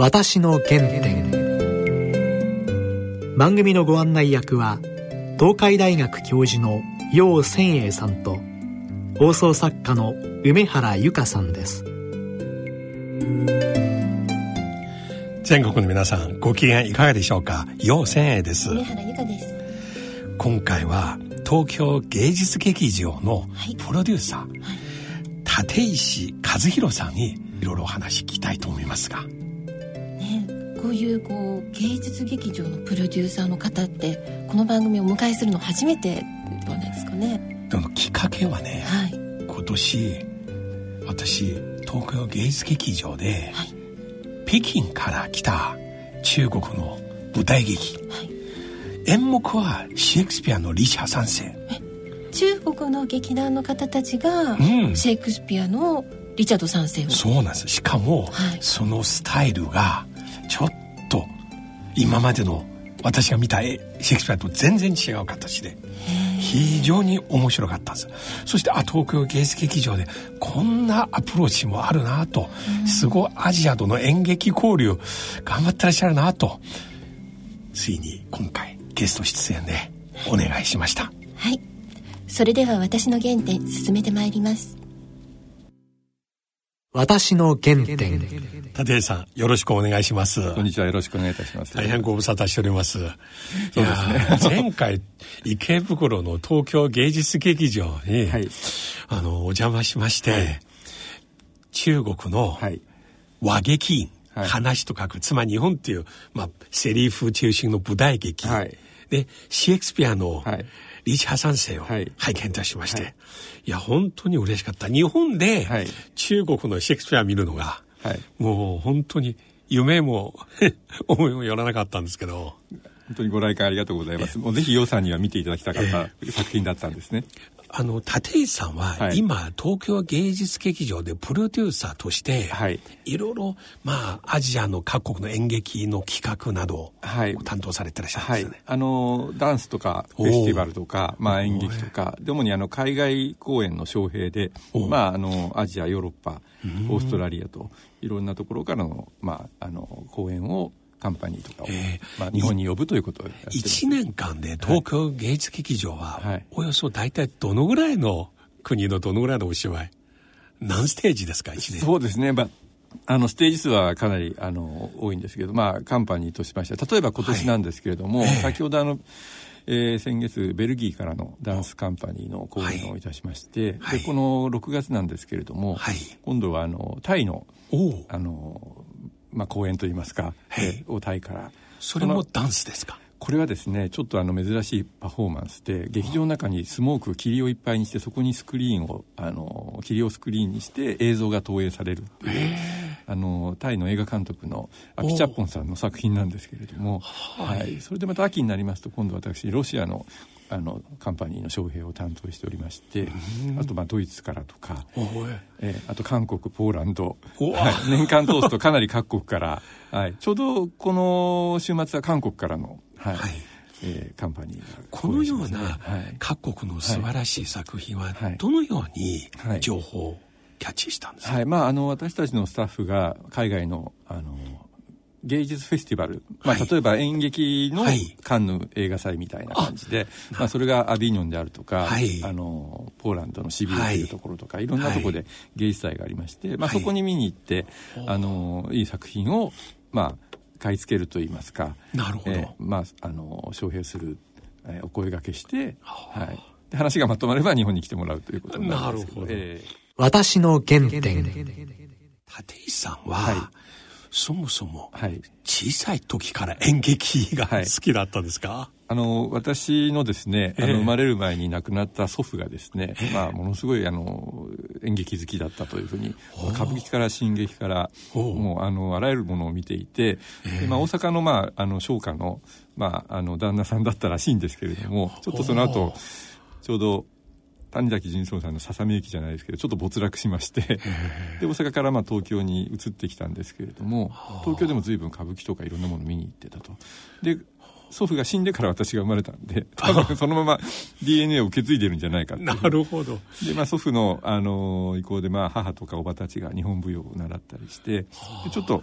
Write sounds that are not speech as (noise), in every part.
私の原点。番組のご案内役は東海大学教授の楊千栄さんと放送作家の梅原由香さんです。全国の皆さんご機嫌いかがでしょうか？楊千栄です。梅原由香です。今回は東京芸術劇場のプロデューサー、はいはい、立石和弘さんにいろいろお話聞きたいと思いますがこういうこう芸術劇場のプロデューサーの方ってこの番組をお迎えするの初めてないですかね。でもきっかけはね、はい、今年私東京芸術劇場で、はい、北京から来た中国の舞台劇、はい、演目はシェイクスピアの「リシャ三世」中国の劇団の方たちが、シェイクスピアのリチャード3世を。そうなんです。しかも、はい、そのスタイルがちょっと今までの私が見たシェイクスピアと全然違う形で非常に面白かったんです。そしてあ東京芸術劇場でこんなアプローチもあるなと。すごいアジアとの演劇交流頑張ってらっしゃるなと。ついに今回ゲスト出演でお願いしました。はい。それでは私の原点進めてまいります。私の原点。立石さんよろしくお願いします。こんにちはよろしくお願いいたします。大変ご無沙汰しております。そうですね。前回池袋の東京芸術劇場に、はい、あのお邪魔しまして、はい、中国の和劇はい、話と書くつまり日本っていう、まあ、セリフ中心の舞台劇、でシェイクスピアの、リーチ破産生を拝見いたしまして、はい、いや本当に嬉しかった。日本で中国のシェイクスピアを見るのが、はい、もう本当に夢も (laughs) 思いもよらなかったんですけど。本当にご来館ありがとうございます。もうぜひ、洋さんには見ていただきたかった作品だったんですね。あの立石さんは今、東京芸術劇場でプロデューサーとして、はい、いろいろまあアジアの各国の演劇の企画などを担当されてらっしゃるんですよね、はい、あのダンスとかフェスティバルとか、まあ、演劇とか主にあの海外公演の招聘で、まあ、あのアジアヨーロッパオーストラリアといろんなところからの,、まあ、あの公演をカンパニーとかを、えー、まあ、日本に呼ぶということをやって1年間で東京芸術劇場は、はい、およそ大体どのぐらいの国のどのぐらいのお芝居？何ステージですか？1年。そうですね、まああのステージ数はかなりあの多いんですけど、まあ、カンパニーとしまして例えば今年なんですけれども、はい、先ほどあの、えー、先月ベルギーからのダンスカンパニーの講演をいたしまして、はい、でこの6月なんですけれども、はい、今度はあのタイのあのまあ、公演といいますか、えー、をタイから。それもダンスですか？これはですねちょっとあの珍しいパフォーマンスで劇場の中にスモーク霧をいっぱいにしてそこにスクリーンをあの霧をスクリーンにして映像が投影されるっていうあのタイの映画監督のアピチャッポンさんの作品なんですけれども、はい、はい、それでまた秋になりますと今度私ロシアのあのカンパニーの招聘を担当しておりましてあとまあドイツからとか、えー、あと韓国ポーランド、はい、(laughs) 年間通すとかなり各国から、はい、ちょうどこの週末は韓国からの、はい。はい。えー、カンパニー、ね、このような各国の素晴らしい作品はどのように情報をキャッチしたんですか、はい。まあ、あの私たちのスタッフが海外のあの芸術フェスティバル、まあ、例えば演劇のカンヌ映画祭みたいな感じで、まあ、それがアビニョンであるとか、はい、あのポーランドのシビアというところとか、はい、いろんなところで芸術祭がありまして、まあ、そこに見に行って、あのいい作品を、まあ、買い付けるといいますかなるほど、えー、まあ、あの招聘する、えー、お声がけして、はい、で話がまとまれば日本に来てもらうということになるんですけど、えー、私の原点。立石さんは、はいそもそも小さい時から演劇が好きだったんですか、はいあの私のですね、あの生まれる前に亡くなった祖父がですね、えー、まあ、ものすごいあの演劇好きだったというふうに歌舞伎から新劇からもうあのあらゆるものを見ていて、えー、まあ、大阪の,、まあ、あの商家の,、まあ、あの旦那さんだったらしいんですけれどもちょっとその後ちょうど谷崎仁宗さんのささみ駅じゃないですけどちょっと没落しましてで大阪からまあ東京に移ってきたんですけれども東京でも随分歌舞伎とかいろんなもの見に行ってたと。で祖父が死んでから私が生まれたんで多分そのまま DNA を受け継いでるんじゃないかなるほど。で、まあ、祖父の、あの意向で、まあ、母とかおばたちが日本舞踊を習ったりしてでちょっと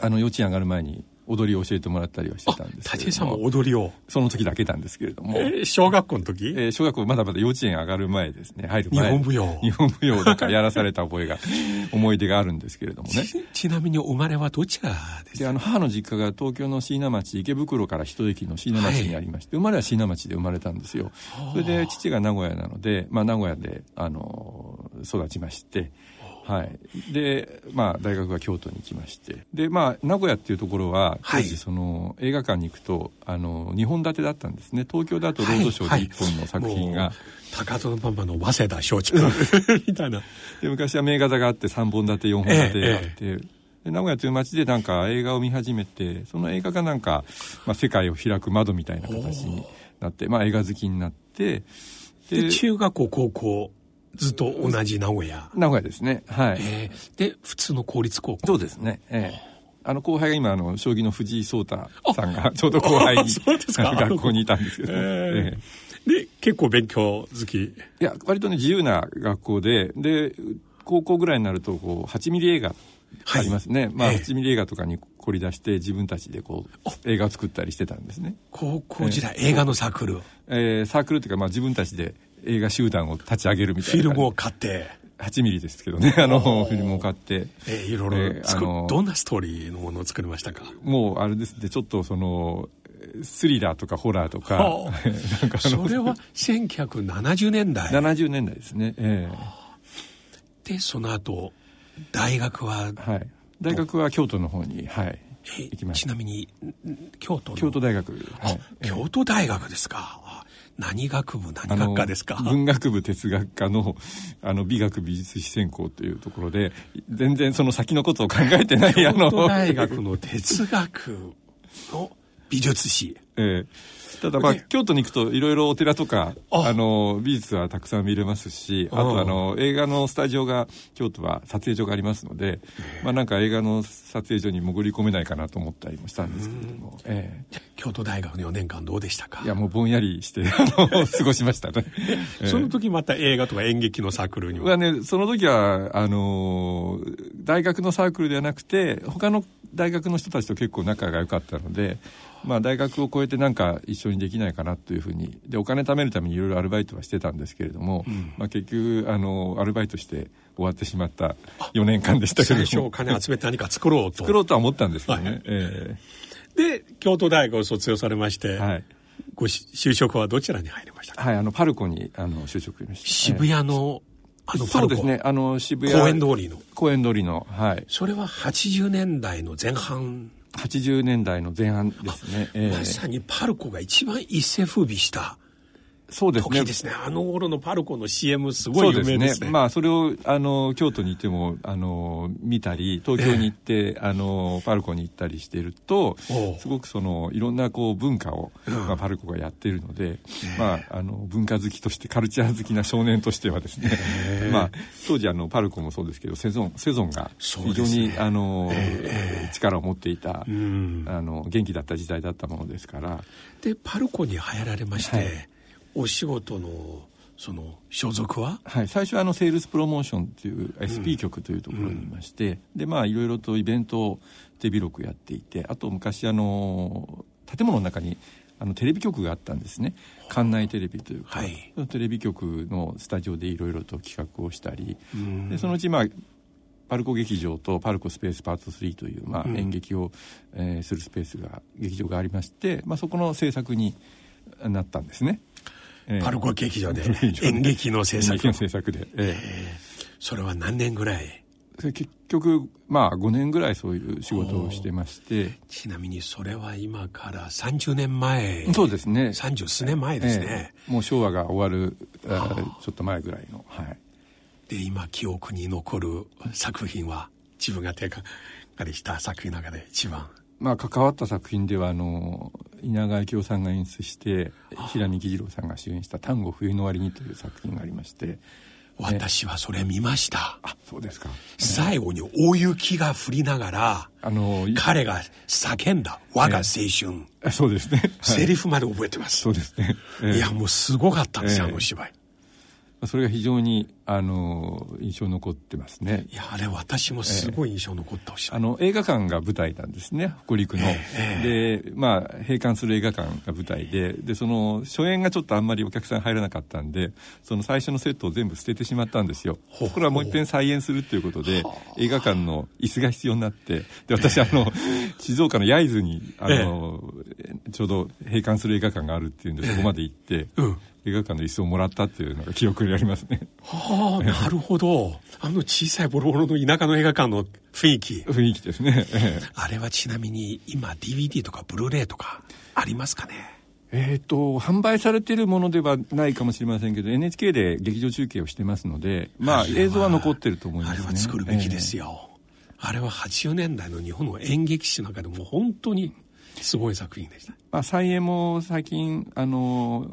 あの幼稚園上がる前に踊りを教えてもらったりはしてたんですけども。さんも踊りを？その時だけなんですけれども。えー、小学校の時？えー、小学校まだまだ幼稚園上がる前ですね。入る前。日本舞踊。日本舞踊だからやらされた覚えが、(laughs) 思い出があるんですけれどもね。ちちなみに生まれはどちらです？かあの、母の実家が東京の椎名町、池袋から一駅の椎名町にありまして、はい、生まれは椎名町で生まれたんですよ。それで父が名古屋なので、まあ名古屋で、あの、育ちまして、はい、で、まあ、大学は京都に行きまして。で、まあ、名古屋っていうところは当時その、映画館に行くとあの2本立てだったんですね。東京だとロードショーで1本の作品が、はいはい、高園パンパの早稲田松竹 (laughs) みたいな。で昔は名画座があって3本立て4本立てがあって、ええ。で名古屋という街でなんか映画を見始めてその映画がなんか、まあ、世界を開く窓みたいな形になって、まあ、映画好きになって。で中学校高校ずっと同じ名古屋。名古屋ですね。はい。えー、で、普通の公立高校。そうですね。ええ。ーあの後輩が今あの将棋の藤井聡太さんがちょうど後輩に (laughs) 学校にいたんですけど、えー、で結構勉強好き。いや割とね自由な学校でで高校ぐらいになるとこう8ミリ映画ありますね、はい、まあ、8ミリ映画とかに凝り出して自分たちでこう映画を作ったりしてたんですね。高校時代、えー、映画のサークルえー、サークルっていうか、まあ、自分たちで映画集団を立ち上げるみたいな。フィルムを買って。8ミリですけどね、あの、フィルムを買って。えー、いろいろ、えー、あの、どんなストーリーのものを作りましたか？もう、あれですね、ちょっとその、スリラーとかホラーとか。(laughs) なんかそれは1970年代 ?70 年代ですね。えー、で、その後、大学は？はい。大学は京都の方に、はい。行きました。ちなみに、京都京都大学。はい、京都大学ですか。何学部何学科ですか？文学部哲学科のあの美学美術史専攻というところで全然その先のことを考えてないあの京都大学の哲学の美術史。ええただまあ、京都に行くといろいろお寺とかあ。の美術はたくさん見れますしあとあの映画のスタジオが京都は撮影所がありますので、まあ、なんか映画の撮影所に潜り込めないかなと思ったりもしたんですけれども、ええ、京都大学の4年間どうでしたか？いやもうぼんやりしてあの (laughs) 過ごしましたね。その時また映画とか演劇のサークルには、ね、その時はあの大学のサークルではなくて他の大学の人たちと結構仲が良かったのでまあ、大学を超えてなんか一緒にできないかなというふうに。でお金貯めるためにいろいろアルバイトはしてたんですけれども、うん、まあ、結局あのアルバイトして終わってしまった4年間でしたけど最初お金集めて何か作ろうと。作ろうとは思ったんですけどね、はい、えー、で京都大学を卒業されまして、はい、ご就職はどちらに入りましたはいあのパルコにあの就職しました。渋谷の、あのそうですねあの渋谷。公園通りの。公園通りのはい。それは80年代の前半80年代の前半ですね、まさにパルコが一番一世風靡したそうですね。ですね。あの頃のパルコの CM すごい有名ですね。すねまあそれをあの京都にいてもあの見たり東京に行って、えー、あのパルコに行ったりしてるとすごくそのいろんなこう文化を、うん、まあ、パルコがやってるので、えー、まああの文化好きとしてカルチャー好きな少年としてはですね、えー、まあ当時あのパルコもそうですけどセゾンセゾンが非常に、ね、あの、力を持っていた、うん、あの元気だった時代だったものですから。でパルコに入られまして。はいお仕事のその所属は、はい、最初はあのセールスプロモーションっていう SP 局というところにいまして、うん、でまあいろいろとイベントを手広くやっていてあと昔あの建物の中にあのテレビ局があったんですね。館内テレビというか、はい、テレビ局のスタジオでいろいろと企画をしたり、うん、でそのうちまあパルコ劇場とパルコスペースパート3という、まあ、演劇を、えー、するスペースが劇場がありまして、まあ、そこの制作になったんですね。パルコ劇場で演劇の制作。の制作で、えそれは何年ぐらい？結局まあ5年ぐらいそういう仕事をしてまして。ちなみにそれは今から30年前。そうですね。30数年前ですね、えー、もう昭和が終わるちょっと前ぐらいの。はい。で今記憶に残る作品は自分が手がかりした作品の中で一番まあ、関わった作品ではあの稲川幸雄さんが演出して平見義次郎さんが主演した「丹後冬の終わりに」という作品がありまして私はそれ見ました。あ、そうですか。最後に大雪が降りながら、あの、彼が叫んだ我が青春。えそうですね。セリフまで覚えてます。そうですね。いや、もうすごかったんですよ、あの芝居。それが非常にあの印象残ってますね。いやあれ私もすごい印象残ったし、えー、あの映画館が舞台なんですね北陸の、えー、でまあ閉館する映画館が舞台ででその初演がちょっとあんまりお客さん入らなかったんでその最初のセットを全部捨ててしまったんですよ。これはもう一遍再演するっていうことで映画館の椅子が必要になってで私あの静岡の焼津にあの、ちょうど閉館する映画館があるっていうんでそこまで行って、うん映画館の椅子をもらったっていうのが記憶にありますね。はあ、なるほど。あの小さいボロボロの田舎の映画館の雰囲気。雰囲気ですね。あれはちなみに今 DVD とかブルーレイとかありますかね？えっ、ー、と、販売されているものではないかもしれませんけど、NHK で劇場中継をしてますので、まあ映像は残ってると思います、ね、あれは作るべきですよ。えー、あれは80年代の日本の演劇史の中でも本当にすごい作品でした。まあ、再演も最近、あの、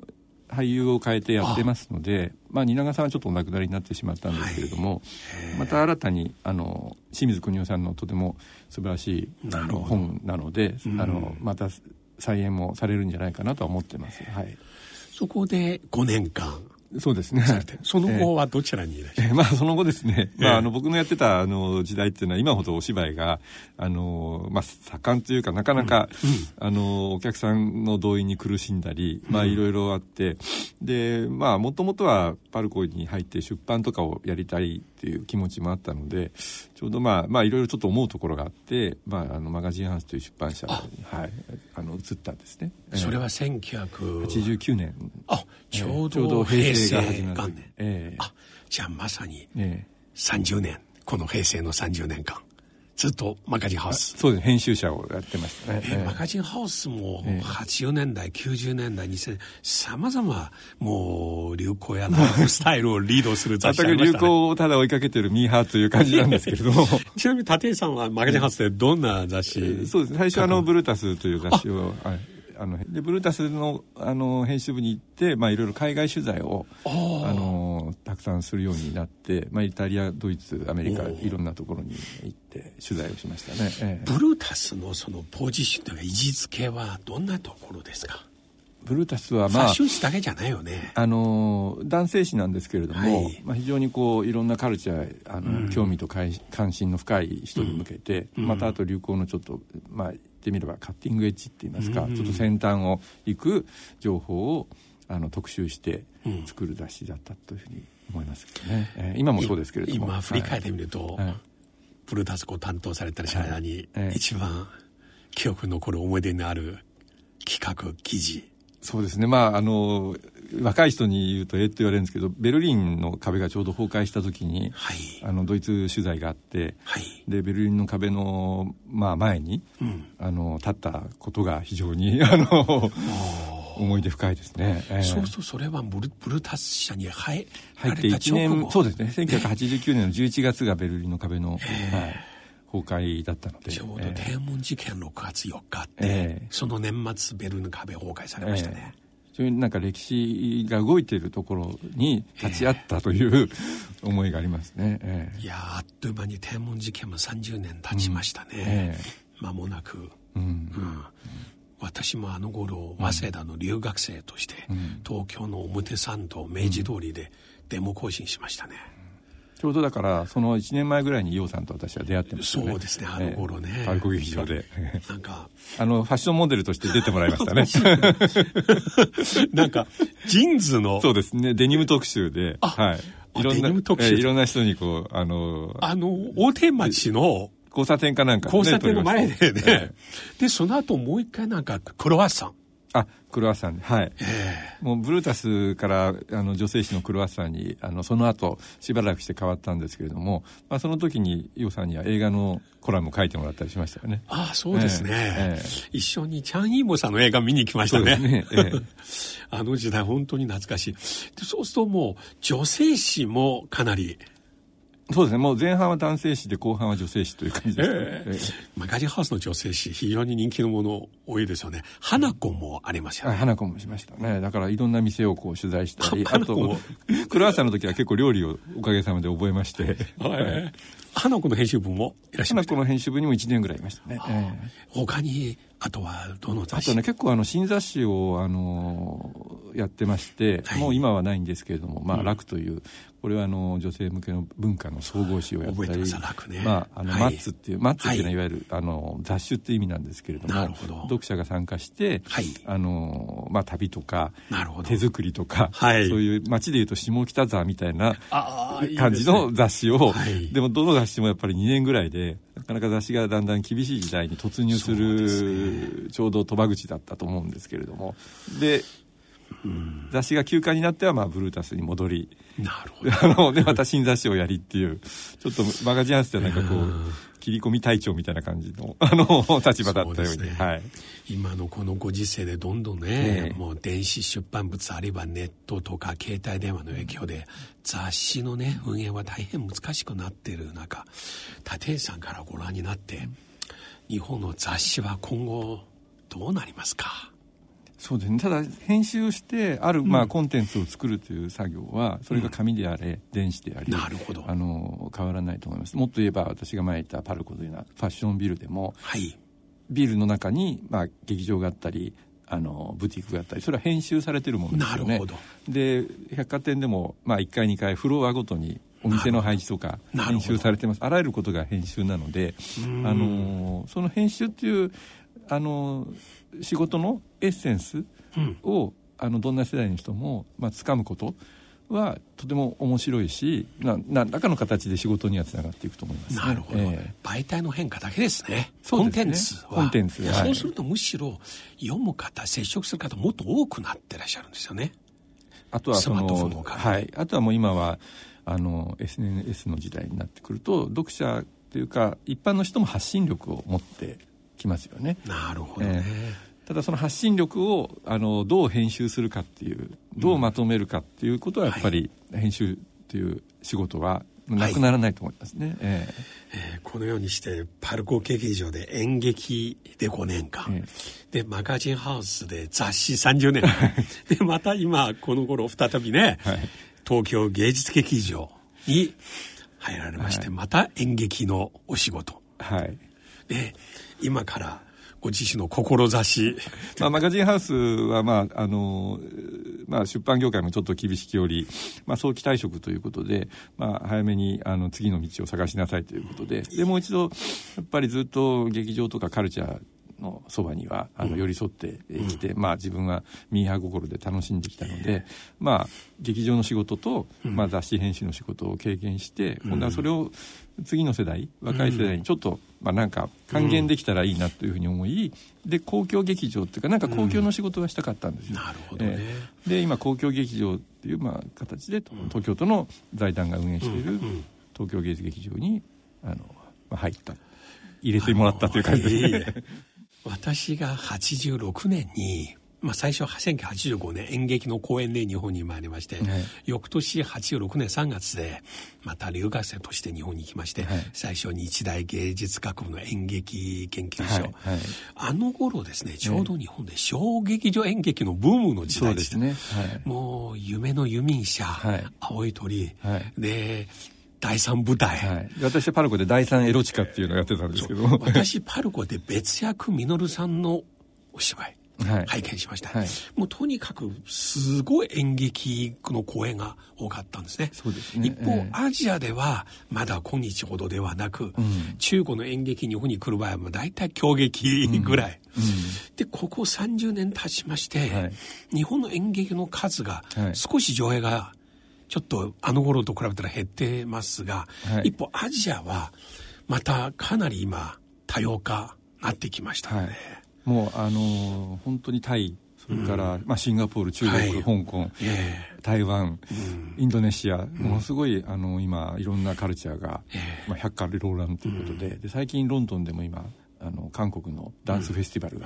俳優を変えてやってますのでまあ、蜷川さんはちょっとお亡くなりになってしまったんですけれども、はい、また新たにあの清水邦夫さんのとても素晴らしいあの本なので、うん、あのまた再演もされるんじゃないかなとは思ってます。はい、そこで5年間そうですね。(laughs) その後はどちらにいらっしゃる、えー、まあその後ですね、まああの僕のやってたあの時代っていうのは今ほどお芝居があのまあ盛んというかなかなか、うん、あのお客さんの動員に苦しんだり、まあいろいろあって、でまあもともとはパルコに入って出版とかをやりたいっていう気持ちもあったので、ちょうどまあまあいろいろちょっと思うところがあって、まああのマガジンハウスという出版社にはいあの移ったんですね。それは1989年。あちょうど平成元年。えー、あじゃあまさに30年、この平成の30年間。ずっとマガジンハウス。そうです。編集者をやってましたね。えー、マガジンハウスも80年代、90年代、2000年、様々もう流行やライフスタイルをリードする雑誌ありました、ね、流行をただ追いかけてるミーハーという感じなんですけれども。(laughs) ちなみに立石さんはマガジンハウスでどんな雑誌、えー、そうです。最初あの、ブルータスという雑誌を、はいあのでブルータスのあの編集部に行って、まあ、いろいろ海外取材をあのたくさんするようになって、まあ、イタリアドイツアメリカいろんなところに行って取材をしましたね、ええ、ブルータスのそのポジションというか位置づけはどんなところですか？ブルータスはまあ、ね。あの、男性誌なんですけれども、はい、まあ非常にこう、いろんなカルチャー、あの、うん、興味と関心の深い人に向けて、うん、またあと流行のちょっと、まあ、ってみればカッティングエッジって言いますか、うん、ちょっと先端を行く情報をあの特集して作る雑誌だったというふうに思いますけどね、えー、今もそうですけれども。今振り返ってみると、はい、プルタスコを担当されたら間に、一番記憶に残る思い出にある企画記事。そうですね。まああの若い人に言うとえって言われるんですけどベルリンの壁がちょうど崩壊した時に、はい、あのドイツ取材があって、はい、でベルリンの壁の、まあ、前に、うん、あの立ったことが非常に (laughs) あの思い出深いですね、えー、そうそうそれはブルブルタス社に入入って1年そうですね。1989年の11月がベルリンの壁の、(laughs) はい、崩壊だったのでちょうど天文事件6月4日って、えー、その年末ベルリンの壁崩壊されましたね、えーそういうなんか歴史が動いているところに立ち会ったという、えー、思いがありますね。えー、いやあっという間に天文事件も30年経ちましたね。うんえー、間もなく。うん、うん私もあの頃早稲田の留学生として、東京の表参道明治通りでデモ行進しましたね。ちょうどだからその1年前ぐらいに楊さんと私は出会ってますね。そうですねあの頃ね、えー、パルコ劇場で。なんか。(laughs) あのファッションモデルとして出てもらいましたね。(laughs) なんかジーンズの。そうですね。デニム特集で。はい。いろんな、えー、いろんな人にこうあのあの大天町の。交差点かなんか、ね、交差点の前でね、えー、でその後もう一回なんかクロワッサンあクロワッサンはい、もうブルータスからあの女性誌のクロワッサンにあのその後しばらくして変わったんですけれども、まあ、その時に伊代さんには映画のコラム書いてもらったりしましたよね。ああそうですね、えー、一緒にチャン・イーモさんの映画見に来ましたね。ね、えー、(laughs) あの時代本当に懐かしい。でそうするともう女性誌もかなりそうですね。もう前半は男性誌で後半は女性誌という感じです、ね。えー、マガジンハウスの女性誌、非常に人気のもの多いですよね。花子もありますよね。花子もしましたね。だからいろんな店をこう取材したり、(laughs) あと、クロワッサンの時は結構料理をおかげさまで覚えまして。(laughs) はい。花子の編集部もいらっしゃいま花子の編集部にも1年ぐらいいましたね。えー、他に、あとはどの雑誌？あとね結構あの新雑誌をあのやってまして、はい、もう今はないんですけれども「まあ、楽」というこれはあの女性向けの文化の総合誌をやったり、ね、まあ、あの、マッツっていうマッツっていうのはい。わゆる、あの雑種っていう意味なんですけれども読者が参加して、あのまあ、旅とか手作りとか、そういう街でいうと下北沢みたいな感じの雑誌をでもどの雑誌もやっぱり2年ぐらいでなかなか雑誌がだんだん厳しい時代に突入するちょうど鳥羽口だったと思うんですけれども。で雑誌が休刊になっては、まあ、ブルータスに戻り。なるほど。(laughs) でまた新雑誌をやりっていうちょっとマガジンハウスってなんかこう切り込み隊長みたいな感じの (laughs) あの立場だったように、ね、はい、今のこのご時世でどんどんね、もう電子出版物あるいはネットとか携帯電話の影響で雑誌のね運営は大変難しくなっている中立石さんからご覧になって日本の雑誌は今後どうなりますか？そうですね。ただ編集してある、まあ、コンテンツを作るという作業はそれが紙であれ、電子でありなるほど。あの変わらないと思います。もっと言えば私が前言ったパルコというようなファッションビルでも、はい、ビルの中に、まあ、劇場があったりあのブティックがあったりそれは編集されてるものですよね。で百貨店でも、まあ、1階2階フロアごとにお店の配置とか編集されてます。あらゆることが編集なのであのその編集っていうあの仕事のエッセンスを、うん、あのどんな世代の人も、まあ掴むことはとても面白いしな何らかの形で仕事にはつながっていくと思います、ね、なるほど、えー、媒体の変化だけですね。コンテンツは。コンテンツ、はい、そうするとむしろ読む方接触する方もっと多くなってらっしゃるんですよね。あとはそのはい、あとはもう今はあの SNS の時代になってくると読者というか一般の人も発信力を持ってきますよね。なるほどね、えー、ただその発信力をあのどう編集するかっていうどうまとめるかっていうことはやっぱり編集っていう仕事はなくならないと思いますね、はい、えー、えー、このようにしてパルコ劇場で演劇で5年間、えー、でマガジンハウスで雑誌30年。(laughs) でまた今この頃再びね、はい、東京芸術劇場に入られまして、はい、また演劇のお仕事。はい。で今からご自身の志。(laughs) まあ、マガジンハウスは、まああのまあ、出版業界もちょっと厳しきより、まあ、早期退職ということで、まあ、早めにあの次の道を探しなさいということで。でもう一度やっぱりずっと劇場とかカルチャーのそばにはあの寄り添ってきて、うん、まあ、自分はミーハー心で楽しんできたので、まあ、劇場の仕事と、まあ、雑誌編集の仕事を経験して、うん、今度はそれを次の世代若い世代にちょっと、まあ、なんか還元できたらいいなというふうに思い、で公共劇場っていうかなんか公共の仕事がしたかったんですよ。なるほどね、えー、で今公共劇場っていう、まあ、形で東京都の財団が運営している東京芸術劇場にあの、まあ、入った。入れてもらったという感じですね。私が86年に、まあ、最初は1985年演劇の公演で日本に参りまして、はい、翌年86年3月でまた留学生として日本に行きまして、はい、最初日大芸術学部の演劇研究所、はい、あの頃ですねちょうど日本で小劇場演劇のブームの時代でした、ね、もう夢の遊民者、青い鳥、で第三部隊、はい、私パルコで第三エロチカっていうのをやってたんですけど。私パルコで別役稔さんのお芝居。はい、拝見しました、はい、もうとにかくすごい演劇の公演が多かったんですね。そうですね。一方、えー、アジアではまだ今日ほどではなく、うん、中国の演劇日本に来る場合は大体狂劇ぐらい、うん。うん、でここ30年経ちまして、はい、日本の演劇の数が少し上映がちょっとあの頃と比べたら減ってますが、はい、一方アジアはまたかなり今多様化なってきましたね、はい、もうあのー、本当にタイそれから、うん、まあ、シンガポール中国、はい、香港、えー、台湾、うん、インドネシア、ものすごいあの今いろんなカルチャーが、えー、まあ、百花ローランということでうん、で最近ロンドンでも今あの韓国のダンスフェスティバルが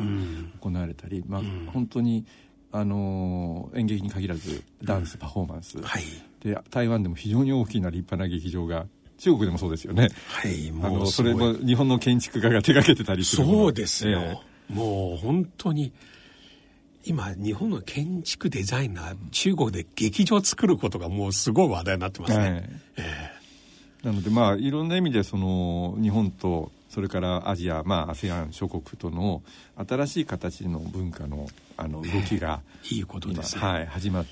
行われたり、まあ、本当にあの演劇に限らずダンス、パフォーマンス、はい、で台湾でも非常に大きな立派な劇場が中国でもそうですよね。はい、もうあのそれも日本の建築家が手がけてたりするそうですよ、えー、もう本当に今日本の建築デザイナー中国で劇場作ることがもうすごい話題になってますね。はい、えー、なのでまあいろんな意味でその日本とそれからアジア、まあ、ASEAN 諸国との新しい形の文化のあの動きが、ね、いいことですね、はい、始ま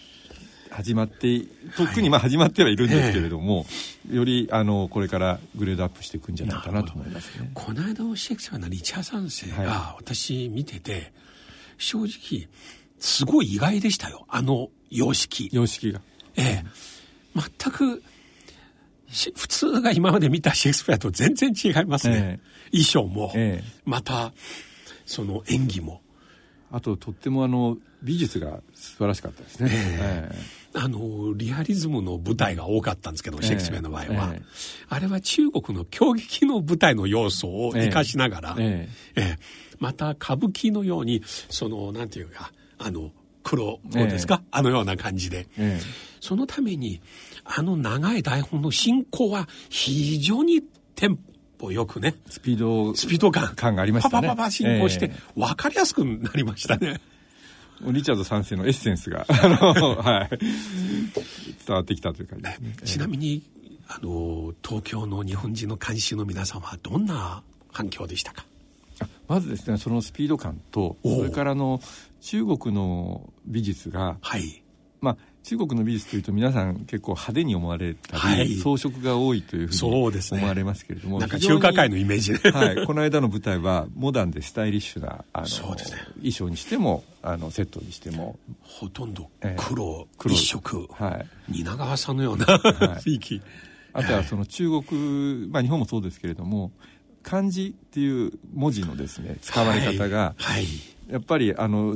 始まってとっくにまあ始まってはいるんですけれども、はい、よりあのこれからグレードアップしていくんじゃないかなと思いますね。この間のシェイクスピアのリチャー三世が私見てて、正直すごい意外でしたよ。あの様式。様式が。ええ。全く普通が今まで見たシェイクスピアと全然違いますね、えー、衣装も、えー、またその演技もあととってもあの美術が素晴らしかったですね、えー、あのリアリズムの舞台が多かったんですけど、シェイクスピアの場合は、あれは中国の狂撃の舞台の要素を生かしながら、ええ。また歌舞伎のようにそのなんていうかあの黒ですか、あのような感じで、そのためにあの長い台本の進行は非常にテンポよくね。スピード、スピード感。感がありましたね。パパパパ進行して、分かりやすくなりましたね。リチャード3世のエッセンスが、(laughs) あの、はい。伝わってきたという感じですね。ちなみに、あの、東京の日本人の監修の皆さんはどんな反響でしたか？まずですね、そのスピード感と、それからの中国の美術が、はい。まあ、中国の美術というと皆さん結構派手に思われたり、はい、装飾が多いというふうに思われますけれども、ね、なんか中華界のイメージで、はい、この間の舞台はモダンでスタイリッシュなあの、ね、衣装にしてもあのセットにしてもほとんど黒、えー、黒一色、はい、蜷川さんのような、(laughs) 雰囲気。あとはその中国、まあ、日本もそうですけれども漢字っていう文字のですね使われ方が、はい、やっぱりあの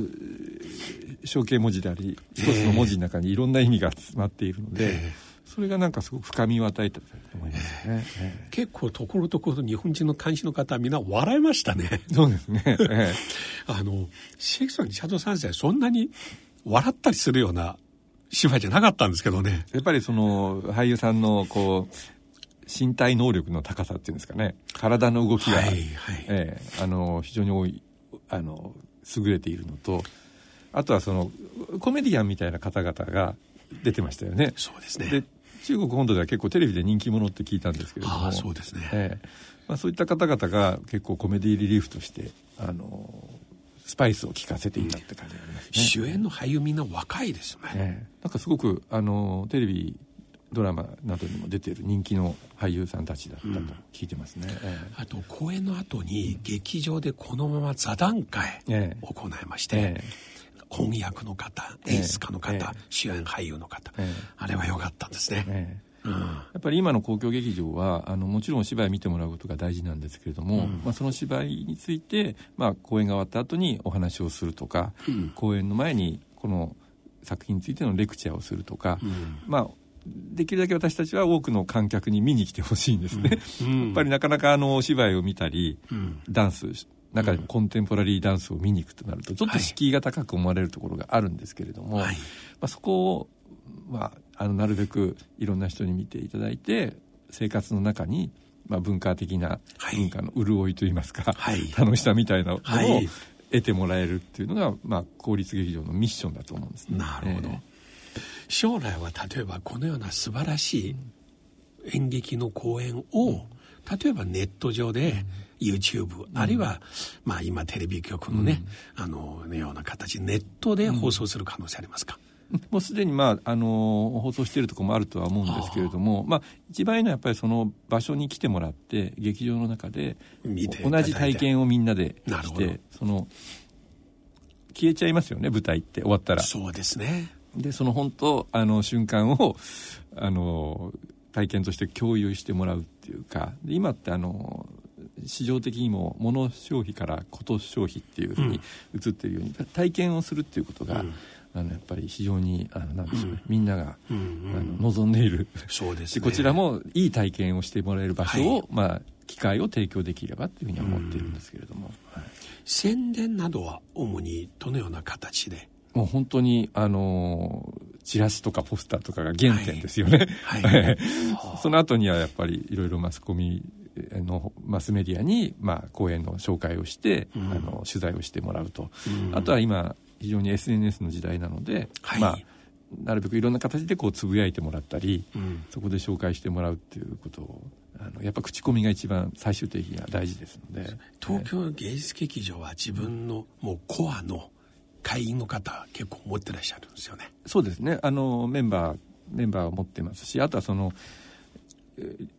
象形文字であり一つの文字の中にいろんな意味が詰まっているので、それがなんかすごく深みを与えたと思いますね、結構ところどころ日本人の監視の方はみんな笑いましたね。そうですね、(laughs) あのシェイクスピアのシャドウ三世そんなに笑ったりするような芝居じゃなかったんですけどね。やっぱりその俳優さんのこう身体能力の高さっていうんですかね。体の動きが、はいはい。えー、あの非常に多いあの優れているのとあとはそのコメディアンみたいな方々が出てましたよね。そうですね。で中国本土では結構テレビで人気者って聞いたんですけれども。そうですね、ええ。まあ、そういった方々が結構コメディリリーフとしてあのスパイスを効かせていたって感じがありますね、主演の俳優みんな若いですね、ええ、なんかすごくあのテレビドラマなどにも出ている人気の俳優さんたちだったと聞いてますね、うん。えあと公演の後に劇場でこのまま座談会を行いまして、え翻訳の方演出家の方、えー、主演俳優の方、えー、あれは良かったんですね、えー、うん、やっぱり今の公共劇場はあのもちろんお芝居見てもらうことが大事なんですけれども、うん、まあ、その芝居について、まあ、公演が終わった後にお話をするとか、うん、公演の前にこの作品についてのレクチャーをするとか、まあできるだけ私たちは多くの観客に見に来てほしいんですね、やっぱりなかなかあのお芝居を見たり、ダンス中でもコンテンポラリーダンスを見に行くとなるとちょっと敷居が高く思われるところがあるんですけれども、はい、まあ、そこを、まあ、あのなるべくいろんな人に見ていただいて生活の中に、まあ、文化的な文化の潤いといいますか、はい、楽しさみたいなものを得てもらえるっていうのが、まあ、公立劇場のミッションだと思うんですね。なるほど、えー、将来は例えばこのような素晴らしい演劇の公演を、例えばネット上で、うん。YouTube、あるいは、まあ今テレビ局のね、あの、ような形、ネットで放送する可能性ありますか、(laughs) もうすでに、まあ、あの放送しているところもあるとは思うんですけれども、まあ、一番いいのはやっぱりその場所に来てもらって劇場の中で同じ体験をみんなでしてその消えちゃいますよね舞台って終わったら。そうですねでその本当あの瞬間をあの体験として共有してもらうっていうか今ってあの市場的にも物消費からこと消費っていうふうに移っているように、体験をするっていうことが、あのやっぱり非常にあのなんでしょうね、みんなが、あの望んでいる。そうです、ね、こちらもいい体験をしてもらえる場所を、はい、まあ、機会を提供できればというふうには思っているんですけれども、はい、宣伝などは主にどのような形で？もう本当にあのチラシとかポスターとかが原点ですよね、はい。はい、(laughs) その後にはやっぱりいろいろマスコミのマスメディアに、まあ、講演の紹介をして、うん、あの取材をしてもらうと、うん、あとは今非常に SNS の時代なので、はい、まあなるべくいろんな形でこうつぶやいてもらったり、うん、そこで紹介してもらうっていうことをあのやっぱ口コミが一番最終的には大事ですので。東京芸術劇場は自分のもうコアの会員の方結構持ってらっしゃるんですよね。そうですね。あのメンバーメンバーを持ってますしあとはその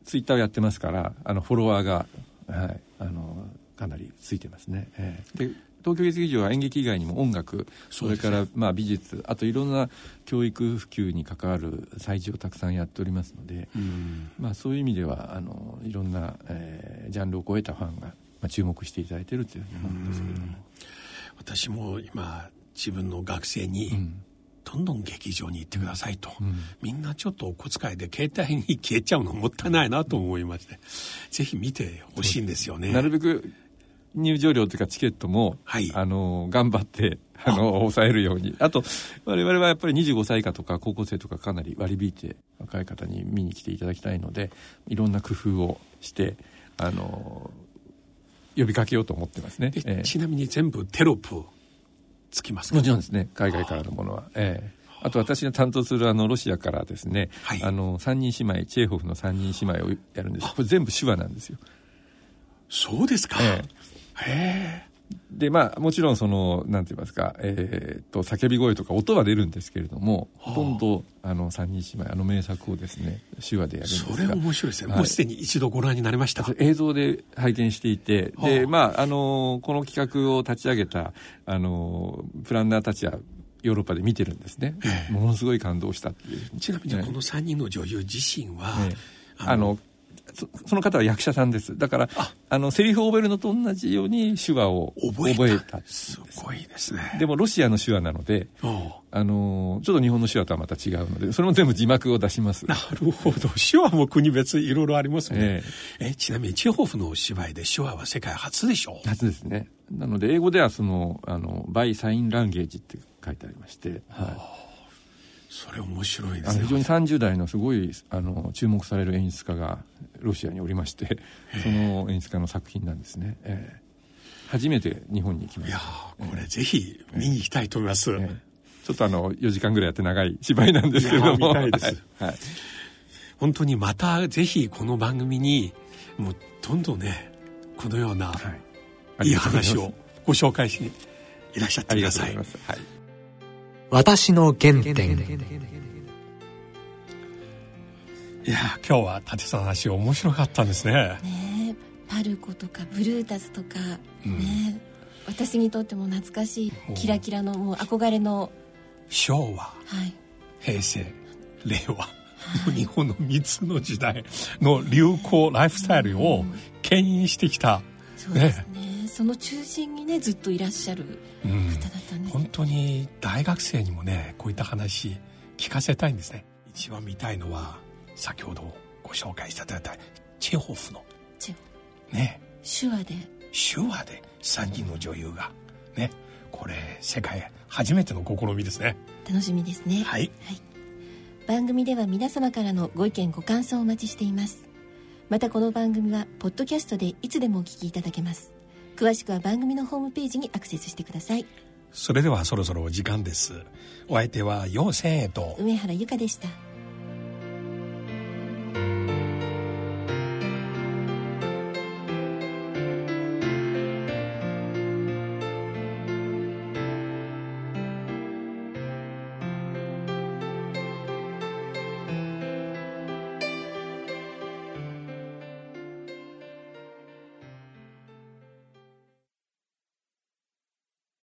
ツイッターをやってますからあのフォロワーが、はい、あのかなりついてますね、えー、で東京芸術劇場は演劇以外にも音楽それから、まあ、美術あといろんな教育普及に関わる催事をたくさんやっておりますので、まあ、そういう意味ではあのいろんな、えー、ジャンルを超えたファンが、まあ、注目していただいているというふうに思うんですけれども私も今自分の学生に、うん。どんどん劇場に行ってくださいと、うん、みんなちょっとお小遣いで携帯に消えちゃうのもったいないなと思いましてぜひ見てほしいんですよね。なるべく入場料というかチケットも、はい、あの頑張ってあ。の抑えるように。あと我々はやっぱり25歳以下とか高校生とかかなり割り引いて若い方に見に来ていただきたいのでいろんな工夫をしてあの呼びかけようと思ってますね、えー、ちなみに全部テロップつきますもちろんですね。海外からのものは。ええ。ーあと私が担当するあのロシアからですね、はい、あの三人姉妹チェーホフの三人姉妹をやるんです。これ全部手話なんですよ。そうですか、ええ。へえ。でまあもちろんそのなんて言いますか、えー、と叫び声とか音は出るんですけれども、ほとんどあの三人姉妹あの名作をですね手話でやるんですが。それ面白いですね、はい、もうすでに一度ご覧になりました映像で拝見していてでまああのこの企画を立ち上げたあのプランナーたちはヨーロッパで見てるんですね、ものすごい感動したっていう。ちなみにこの3人の女優自身は、あのそその方は役者さんです。だからあ。のセリフを覚えるのと同じように手話を覚えた。すごいですね。でもロシアの手話なのであのちょっと日本の手話とはまた違うのでそれも全部字幕を出します。なるほど。(laughs) 手話も国別いろいろありますね、えー、えちなみにチェホフのお芝居で手話は世界初でしょう？初ですね。なので英語ではそのあのバイサインランゲージって書いてありまして、はい。それ面白いですね。非常に30代のすごいあの注目される演出家がロシアにおりましてその演出家の作品なんですね、えー、初めて日本に来ました。いやこれぜひ見に行きたいと思います、えーえ。ー、ちょっとあの4時間ぐらいやって長い芝居なんですけれども。見たいです、はい、はい、本当にまたぜひこの番組にもうどんどんねこのような、はい、いい話をご紹介しにいらっしゃってください。はい。私の原点いや今日は立さん話面白かったんですね。ねパルコとかブルータスとか、うん、ね私にとっても懐かしいキラキラのもう憧れの。昭和、はい、平成令和、はい、日本の3つの時代の流行ライフスタイルを牽引してきた、そうですねね。その中心にねずっといらっしゃる方だったんです、うん、本当に大学生にもねこういった話聞かせたいんですね。一番見たいのは先ほどご紹介していただいたチェホフのチェホね。手話で。手話で3人の女優がね。これ世界初めての試みですね。楽しみですね。はい、はい、番組では皆様からのご意見ご感想をお待ちしています。またこの番組はポッドキャストでいつでもお聞きいただけます。詳しくは番組のホームページにアクセスしてください。それではそろそろお時間です。お相手は陽千恵と梅原由香でした